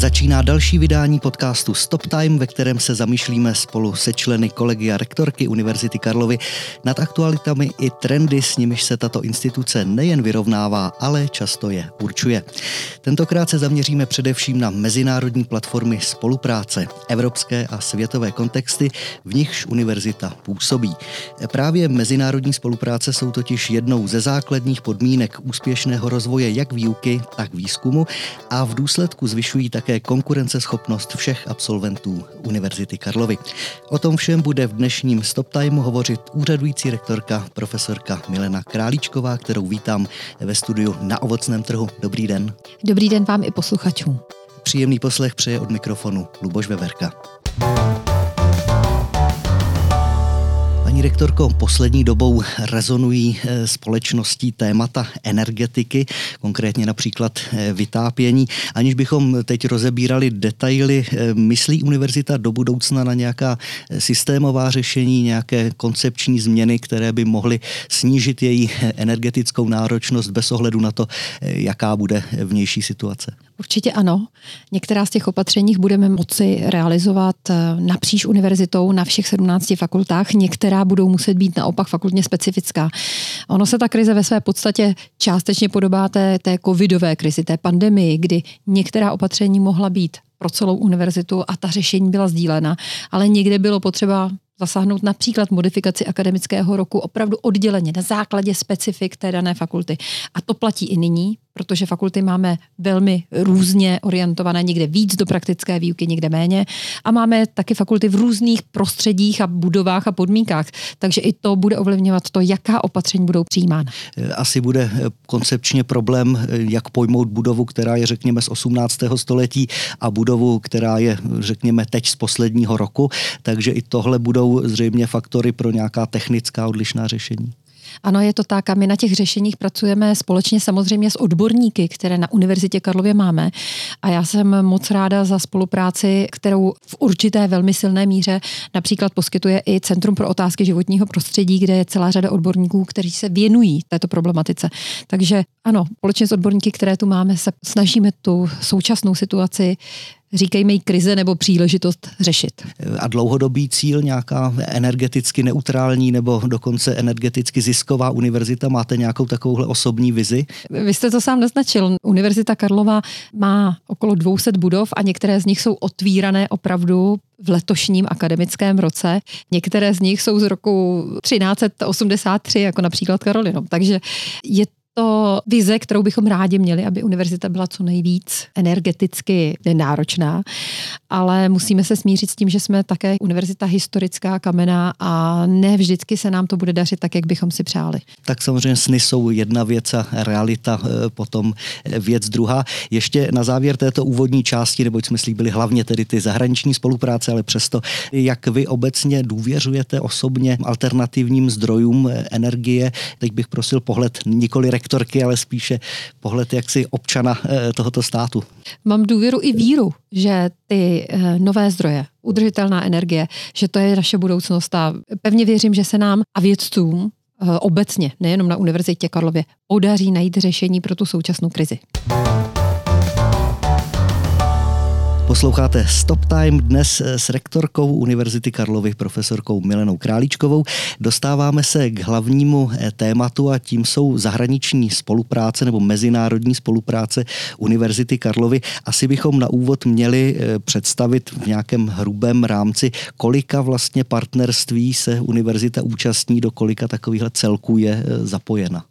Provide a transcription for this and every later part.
Začíná další vydání podcastu Stop Time, ve kterém se zamýšlíme spolu se členy kolegy a rektorky Univerzity Karlovy nad aktualitami i trendy, s nimiž se tato instituce nejen vyrovnává, ale často je určuje. Tentokrát se zaměříme především na mezinárodní platformy spolupráce, evropské a světové kontexty, v nichž univerzita působí. Právě mezinárodní spolupráce jsou totiž jednou ze základních podmínek úspěšného rozvoje jak výuky, tak výzkumu a v důsledku zvyšují také také konkurenceschopnost všech absolventů Univerzity Karlovy. O tom všem bude v dnešním Stop Time hovořit úřadující rektorka profesorka Milena Králíčková, kterou vítám ve studiu na Ovocném trhu. Dobrý den. Dobrý den vám i posluchačům. Příjemný poslech přeje od mikrofonu Luboš Veverka. Rektorko, poslední dobou rezonují eh, společností témata energetiky, konkrétně například eh, vytápění. Aniž bychom teď rozebírali detaily, eh, myslí univerzita do budoucna na nějaká systémová řešení, nějaké koncepční změny, které by mohly snížit její energetickou náročnost bez ohledu na to, jaká bude vnější situace? Určitě ano. Některá z těch opatření budeme moci realizovat napříč univerzitou na všech 17 fakultách, některá budou muset být naopak fakultně specifická. Ono se ta krize ve své podstatě částečně podobá té, té covidové krizi, té pandemii, kdy některá opatření mohla být pro celou univerzitu a ta řešení byla sdílena, ale někde bylo potřeba zasáhnout například modifikaci akademického roku opravdu odděleně na základě specifik té dané fakulty. A to platí i nyní, protože fakulty máme velmi různě orientované, někde víc do praktické výuky, někde méně. A máme taky fakulty v různých prostředích a budovách a podmínkách. Takže i to bude ovlivňovat to, jaká opatření budou přijímána. Asi bude koncepčně problém, jak pojmout budovu, která je, řekněme, z 18. století a budovu, která je, řekněme, teď z posledního roku. Takže i tohle budou zřejmě faktory pro nějaká technická odlišná řešení. Ano, je to tak a my na těch řešeních pracujeme společně samozřejmě s odborníky, které na Univerzitě Karlově máme. A já jsem moc ráda za spolupráci, kterou v určité velmi silné míře například poskytuje i Centrum pro otázky životního prostředí, kde je celá řada odborníků, kteří se věnují této problematice. Takže ano, společně s odborníky, které tu máme, se snažíme tu současnou situaci říkejme jí krize nebo příležitost řešit. A dlouhodobý cíl, nějaká energeticky neutrální nebo dokonce energeticky zisková univerzita, máte nějakou takovouhle osobní vizi? Vy jste to sám naznačil. Univerzita Karlova má okolo 200 budov a některé z nich jsou otvírané opravdu v letošním akademickém roce. Některé z nich jsou z roku 1383, jako například Karolinom. Takže je to vize, kterou bychom rádi měli, aby univerzita byla co nejvíc energeticky náročná, ale musíme se smířit s tím, že jsme také univerzita historická, kamená a ne vždycky se nám to bude dařit tak, jak bychom si přáli. Tak samozřejmě sny jsou jedna věc a realita eh, potom věc druhá. Ještě na závěr této úvodní části, neboť jsme slíbili hlavně tedy ty zahraniční spolupráce, ale přesto, jak vy obecně důvěřujete osobně alternativním zdrojům energie, teď bych prosil pohled nikoli rektorky, ale spíše pohled jaksi občana eh, tohoto státu. Mám důvěru i víru, že ty eh, nové zdroje, udržitelná energie, že to je naše budoucnost a pevně věřím, že se nám a vědcům eh, obecně, nejenom na Univerzitě Karlově, podaří najít řešení pro tu současnou krizi. Posloucháte Stop Time dnes s rektorkou Univerzity Karlovy, profesorkou Milenou Králíčkovou. Dostáváme se k hlavnímu eh, tématu a tím jsou zahraniční spolupráce nebo mezinárodní spolupráce Univerzity Karlovy. Asi bychom na úvod měli eh, představit v nějakém hrubém rámci, kolika vlastně partnerství se univerzita účastní, do kolika takovýchhle celků je eh, zapojena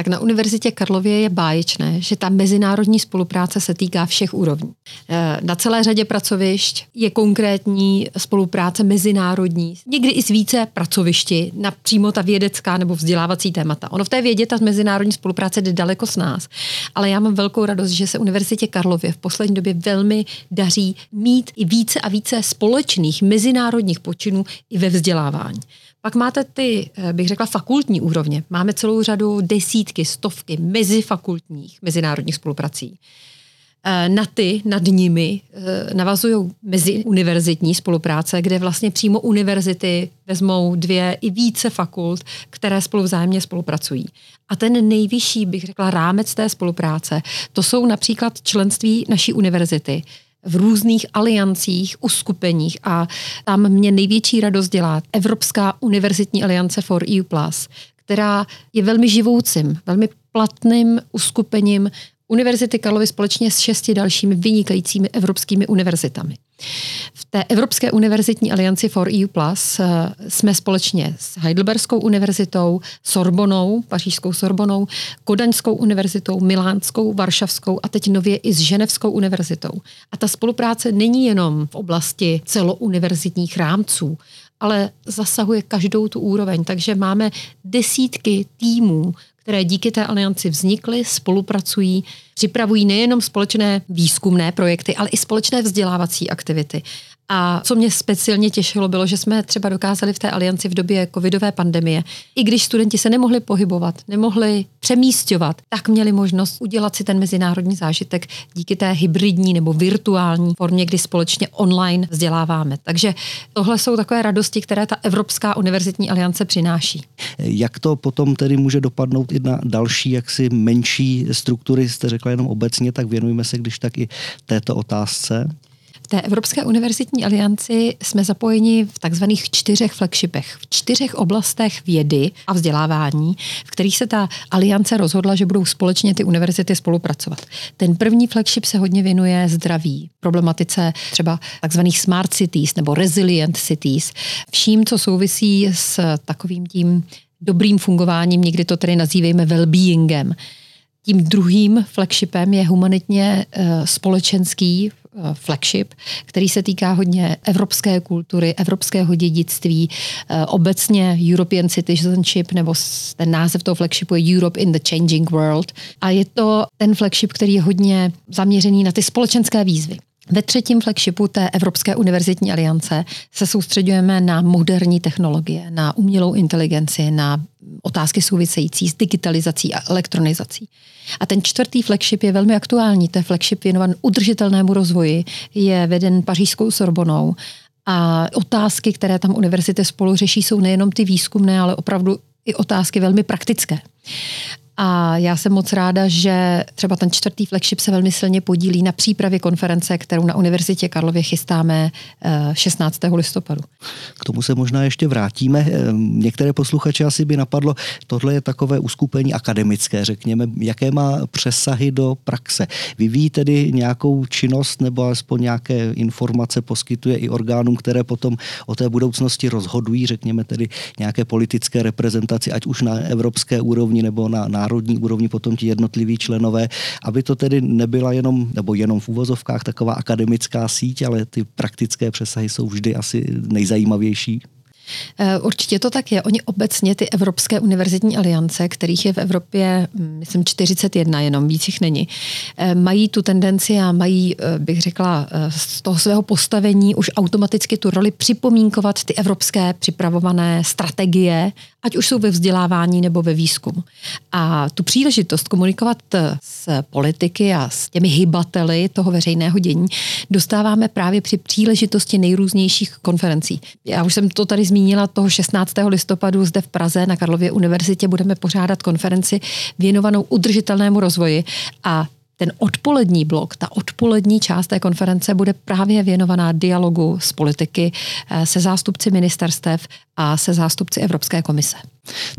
tak na Univerzitě Karlově je báječné, že ta mezinárodní spolupráce se týká všech úrovní. Eh, na celé řadě pracovišť je konkrétní spolupráce mezinárodní, někdy i s více pracovišti, na přímo ta vědecká nebo vzdělávací témata. Ono v té vědě ta mezinárodní spolupráce jde daleko s nás, ale já mám velkou radost, že se Univerzitě Karlově v poslední době velmi daří mít i více a více společných mezinárodních počinů i ve vzdělávání. Pak máte ty, eh, bych řekla, fakultní úrovně. Máme celou řadu desítky, stovky mezifakultních mezinárodních spoluprací. Eh, na ty, nad nimi eh, navazují meziuniverzitní spolupráce, kde vlastně přímo univerzity vezmou dvě i více fakult, které spolu vzájemně spolupracují. A ten nejvyšší, bych řekla, rámec té spolupráce, to jsou například členství naší univerzity v různých aliancích, uskupeních a tam mě největší radost dělá Evropská univerzitní aliance for EU+, která je velmi živoucím, velmi platným uskupením Univerzity Karlovy společně s šesti dalšími vynikajícími evropskými univerzitami. V té Evropské univerzitní alianci for EU Plus eh, jsme společně s Heidelberskou univerzitou, Sorbonou, pařížskou Sorbonou, Kodaňskou univerzitou, Milánskou, Varšavskou a teď nově i s Ženevskou univerzitou. A ta spolupráce není jenom v oblasti celouniverzitních rámců, ale zasahuje každou tu úroveň. Takže máme desítky týmů, které díky té alianci vznikly, spolupracují, připravují nejenom společné výzkumné projekty, ale i společné vzdělávací aktivity. A co mě speciálně těšilo, bylo, že jsme třeba dokázali v té alianci v době covidové pandemie, i když studenti se nemohli pohybovat, nemohli přemístěvat, tak měli možnost udělat si ten mezinárodní zážitek díky té hybridní nebo virtuální formě, kdy společně online vzděláváme. Takže tohle jsou takové radosti, které ta Evropská univerzitní aliance přináší. Jak to potom tedy může dopadnout i na další, jaksi menší struktury, jste řekla jenom obecně, tak věnujeme se když tak i této otázce té Evropské univerzitní alianci jsme zapojeni v takzvaných čtyřech flagshipech, v čtyřech oblastech vědy a vzdělávání, v kterých se ta aliance rozhodla, že budou společně ty univerzity spolupracovat. Ten první flagship se hodně věnuje zdraví, problematice třeba takzvaných smart cities nebo resilient cities, vším, co souvisí s takovým tím dobrým fungováním, někdy to tedy nazývejme well-beingem. Tím druhým flagshipem je humanitně uh, společenský Eh, flagship, který se týká hodně evropské kultury, evropského dědictví, eh, obecně European Citizenship, nebo ten název toho flagshipu je Europe in the Changing World. A je to ten flagship, který je hodně zaměřený na ty společenské výzvy. Ve třetím flagshipu té Evropské univerzitní aliance se soustředujeme na moderní technologie, na umělou inteligenci, na otázky související s digitalizací a elektronizací. A ten čtvrtý flagship je velmi aktuální. To je flagship věnovan udržitelnému rozvoji, je veden pařížskou Sorbonou a otázky, které tam univerzity spolu řeší, jsou nejenom ty výzkumné, ale opravdu i otázky velmi praktické. A já jsem moc ráda, že třeba ten čtvrtý flagship se velmi silně podílí na přípravě konference, kterou na Univerzitě Karlově chystáme 16. Eh, listopadu. K tomu se možná ještě vrátíme. Eh, některé posluchače asi by napadlo, tohle je takové uskupení akademické, řekněme, jaké má přesahy do praxe. Vyvíjí tedy nějakou činnost nebo alespoň nějaké informace poskytuje i orgánům, které potom o té budoucnosti rozhodují, řekněme tedy nějaké politické reprezentaci, ať už na evropské úrovni nebo na národní úrovni potom ti jednotliví členové, aby to tedy nebyla jenom, nebo jenom v úvozovkách taková akademická síť, ale ty praktické přesahy jsou vždy asi nejzajímavější. Eh, určitě to tak je. Oni obecně ty Evropské univerzitní aliance, kterých je v Evropě, hm, myslím, 41 jenom, víc jich není, eh, mají tu tendenci a mají, eh, bych řekla, z toho svého postavení už automaticky tu roli připomínkovat ty evropské připravované strategie, ať už jsou ve vzdělávání nebo ve výzkumu. A tu příležitost komunikovat s politiky a s těmi hybateli toho veřejného dění dostáváme právě při příležitosti nejrůznějších konferencí. Já už jsem to tady zmínila zmínila, toho 16. listopadu zde v Praze na Karlově univerzitě budeme pořádat konferenci věnovanou udržitelnému rozvoji a ten odpolední blok, ta odpolední část té konference bude právě věnovaná dialogu s politiky, eh, se zástupci ministerstev a se zástupci Evropské komise.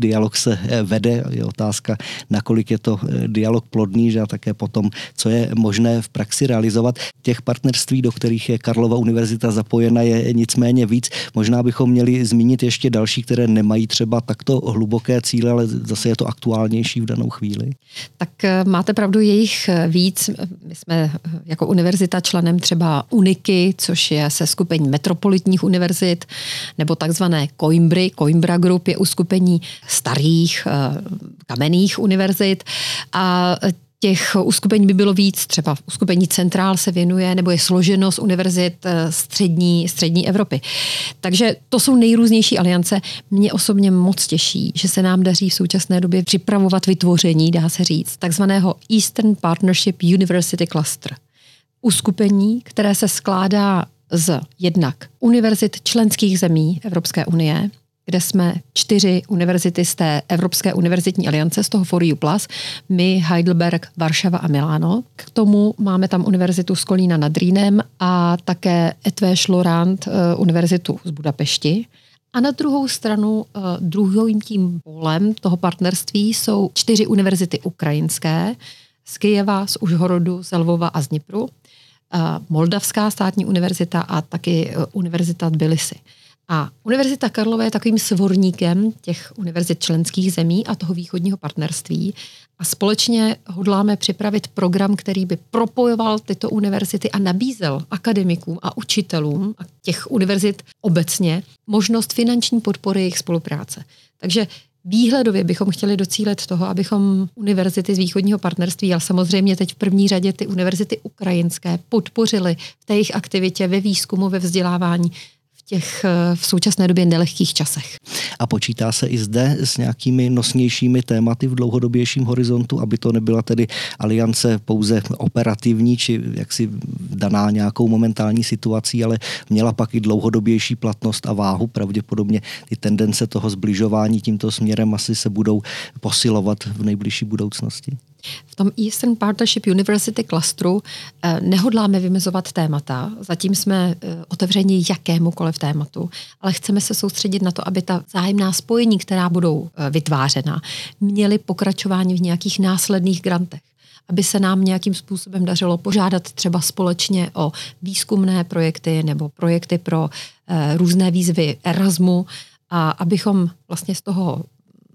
Dialog se eh, vede, je otázka, nakolik je to eh, dialog plodný, že a také potom, co je možné v praxi realizovat. Těch partnerství, do kterých je Karlova univerzita zapojena, je nicméně víc. Možná bychom měli zmínit ještě další, které nemají třeba takto hluboké cíle, ale zase je to aktuálnější v danou chvíli. Tak máte pravdu, jejich víc. My jsme jako univerzita členem třeba UNIKY, což je se skupení metropolitních univerzit, nebo takzvané Coimbry. Coimbra Group je uskupení starých eh, kamenných univerzit a Těch uskupení by bylo víc, třeba uskupení Centrál se věnuje nebo je složeno z univerzit eh, střední, střední Evropy. Takže to jsou nejrůznější aliance. Mě osobně moc těší, že se nám daří v současné době připravovat vytvoření, dá se říct, takzvaného Eastern Partnership University Cluster. Uskupení, které se skládá z jednak univerzit členských zemí Evropské unie, kde jsme čtyři univerzity z té Evropské univerzitní aliance, z toho For You Plus, my, Heidelberg, Varšava a Miláno. K tomu máme tam univerzitu z Kolína nad Rýnem a také Etvé Lorand, eh, univerzitu z Budapešti. A na druhou stranu uh, druhým tím polem toho partnerství jsou čtyři univerzity ukrajinské, z Kyjeva, z Užhorodu, z Lvova a z Dnipru, uh, Moldavská státní univerzita a taky Univerzita Tbilisi. A Univerzita Karlova je takovým svorníkem těch univerzit členských zemí a toho východního partnerství. A společně hodláme připravit program, který by propojoval tyto univerzity a nabízel akademikům a učitelům a těch univerzit obecně možnost finanční podpory jejich spolupráce. Takže Výhledově bychom chtěli docílit toho, abychom univerzity z východního partnerství, ale samozřejmě teď v první řadě ty univerzity ukrajinské, podpořili v té jejich aktivitě, ve výzkumu, ve vzdělávání, těch eh, v současné době nelehkých časech. A počítá se i zde s nějakými nosnějšími tématy v dlouhodobějším horizontu, aby to nebyla tedy aliance pouze operativní, či jaksi daná nějakou momentální situací, ale měla pak i dlouhodobější platnost a váhu. Pravděpodobně ty tendence toho zbližování tímto směrem asi se budou posilovat v nejbližší budoucnosti. V tom Eastern Partnership University clusteru eh, nehodláme vymezovat témata, zatím jsme eh, otevřeni jakémukoliv tématu, ale chceme se soustředit na to, aby ta zájemná spojení, která budou eh, vytvářena, měly pokračování v nějakých následných grantech. Aby se nám nějakým způsobem dařilo požádat třeba společně o výzkumné projekty nebo projekty pro různé výzvy Erasmu a abychom vlastně z toho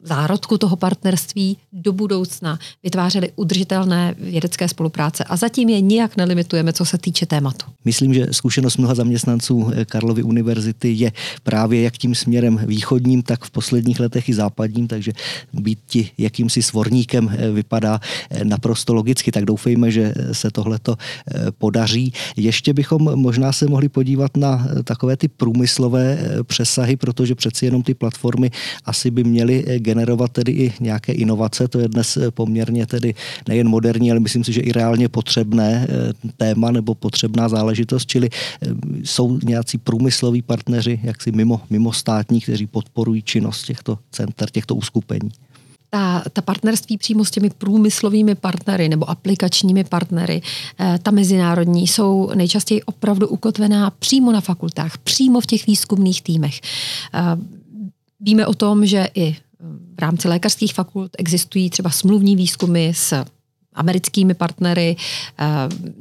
zárodku toho partnerství do budoucna vytvářeli udržitelné vědecké spolupráce a zatím je nijak nelimitujeme, co se týče tématu. Myslím, že zkušenost mnoha zaměstnanců Karlovy univerzity je právě jak tím směrem východním, tak v posledních letech i západním, takže být ti jakýmsi svorníkem eh, vypadá eh, naprosto logicky, tak doufejme, že se tohleto eh, podaří. Ještě bychom možná se mohli podívat na takové ty průmyslové přesahy, protože přeci jenom ty platformy asi by měly generovat tedy i nějaké inovace. To je dnes poměrně tedy nejen moderní, ale myslím si, že i reálně potřebné eh, téma nebo potřebná záležitost, čili eh, jsou nějací průmysloví partneři, jaksi mimo, mimo státní, kteří podporují činnost těchto center, těchto uskupení ta, ta partnerství přímo s těmi průmyslovými partnery nebo aplikačními partnery, eh, ta mezinárodní, jsou nejčastěji opravdu ukotvená přímo na fakultách, přímo v těch výzkumných týmech. Víme o tom, že i v rámci lékařských fakult existují třeba smluvní výzkumy s americkými partnery. Eh,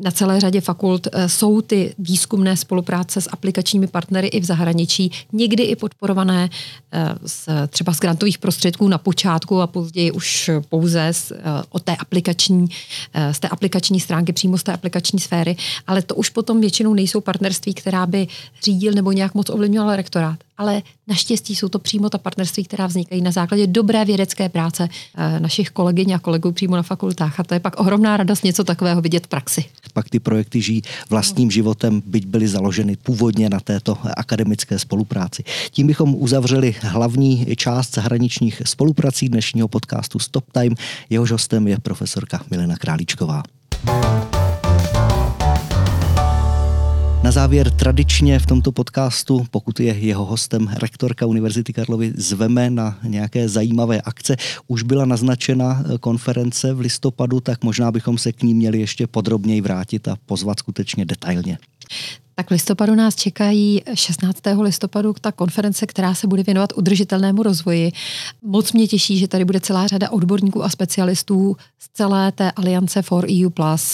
na celé řadě fakult eh, jsou ty výzkumné spolupráce s aplikačními partnery i v zahraničí, někdy i podporované z, eh, třeba z grantových prostředků na počátku a později už pouze z, od té aplikační, z té aplikační stránky, přímo z té aplikační sféry, ale to už potom většinou nejsou partnerství, která by řídil nebo nějak moc ovlivňoval rektorát ale naštěstí jsou to přímo ta partnerství, která vznikají na základě dobré vědecké práce eh, našich kolegyň a kolegů přímo na fakultách. A to je pak ohromná radost něco takového vidět v praxi. Pak ty projekty žijí vlastním životem, byť byly založeny původně na této akademické spolupráci. Tím bychom uzavřeli hlavní část zahraničních spoluprací dnešního podcastu Stop Time. Jehož hostem je profesorka Milena Králíčková. Na závěr tradičně v tomto podcastu, pokud je jeho hostem rektorka Univerzity Karlovy, zveme na nějaké zajímavé akce. Už byla naznačena konference v listopadu, tak možná bychom se k ní měli ještě podrobněji vrátit a pozvat skutečně detailně. Tak v listopadu nás čekají 16. listopadu ta konference, která se bude věnovat udržitelnému rozvoji. Moc mě těší, že tady bude celá řada odborníků a specialistů z celé té aliance for EU+.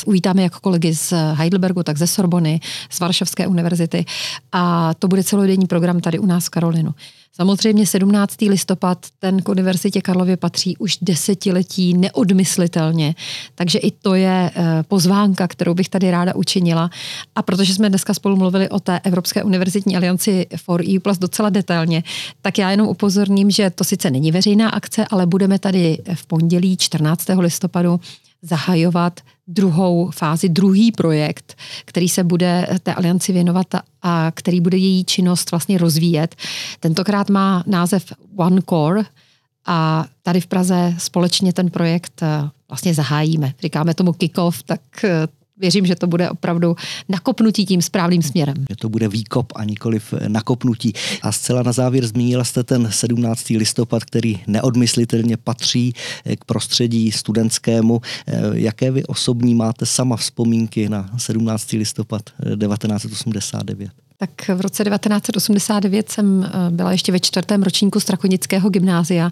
Uvítáme jak kolegy z Heidelbergu, tak ze Sorbony, z Varšavské univerzity a to bude celodenní program tady u nás v Karolinu. Samozřejmě 17. listopad, ten k Univerzitě Karlově patří už desetiletí neodmyslitelně, takže i to je eh, pozvánka, kterou bych tady ráda učinila. A protože jsme dneska spolu mluvili o té Evropské univerzitní alianci for EU Plus docela detailně, tak já jenom upozorním, že to sice není veřejná akce, ale budeme tady v pondělí 14. listopadu zahajovat druhou fázi, druhý projekt, který se bude té alianci věnovat a který bude její činnost vlastně rozvíjet. Tentokrát má název One Core a tady v Praze společně ten projekt eh, vlastně zahájíme. Říkáme tomu kick-off, tak eh, věřím, že to bude opravdu nakopnutí tím správným směrem. Že to bude výkop a nikoliv nakopnutí. A zcela na závěr zmínila jste ten 17. listopad, který neodmyslitelně patří k prostředí studentskému. Jaké vy osobní máte sama vzpomínky na 17. listopad 1989? Tak v roce 1989 jsem eh, byla ještě ve čtvrtém ročníku Strakonického gymnázia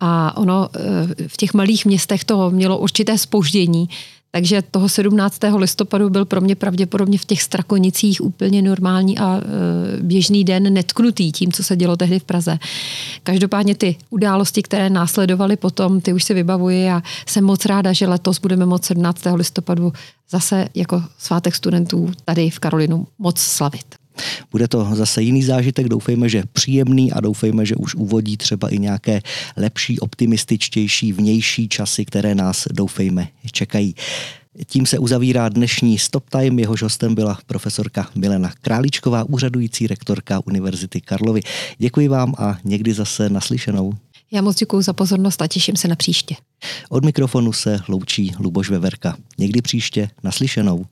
a ono eh, v těch malých městech to mělo určité spoždění, takže toho 17. listopadu byl pro mě pravděpodobně v těch Strakonicích úplně normální a e, běžný den netknutý tím, co se dělo tehdy v Praze. Každopádně ty události, které následovaly potom, ty už si vybavuji a jsem moc ráda, že letos budeme moct 17. listopadu zase jako svátek studentů tady v Karolinu moc slavit. Bude to zase jiný zážitek, doufejme, že příjemný a doufejme, že už uvodí třeba i nějaké lepší, optimističtější vnější časy, které nás, doufejme, čekají. Tím se uzavírá dnešní Stop Time. Jehož hostem byla profesorka Milena Králičková, úřadující rektorka Univerzity Karlovy. Děkuji vám a někdy zase naslyšenou. Já moc děkuji za pozornost a těším se na příště. Od mikrofonu se loučí Luboš Veverka. Někdy příště naslyšenou.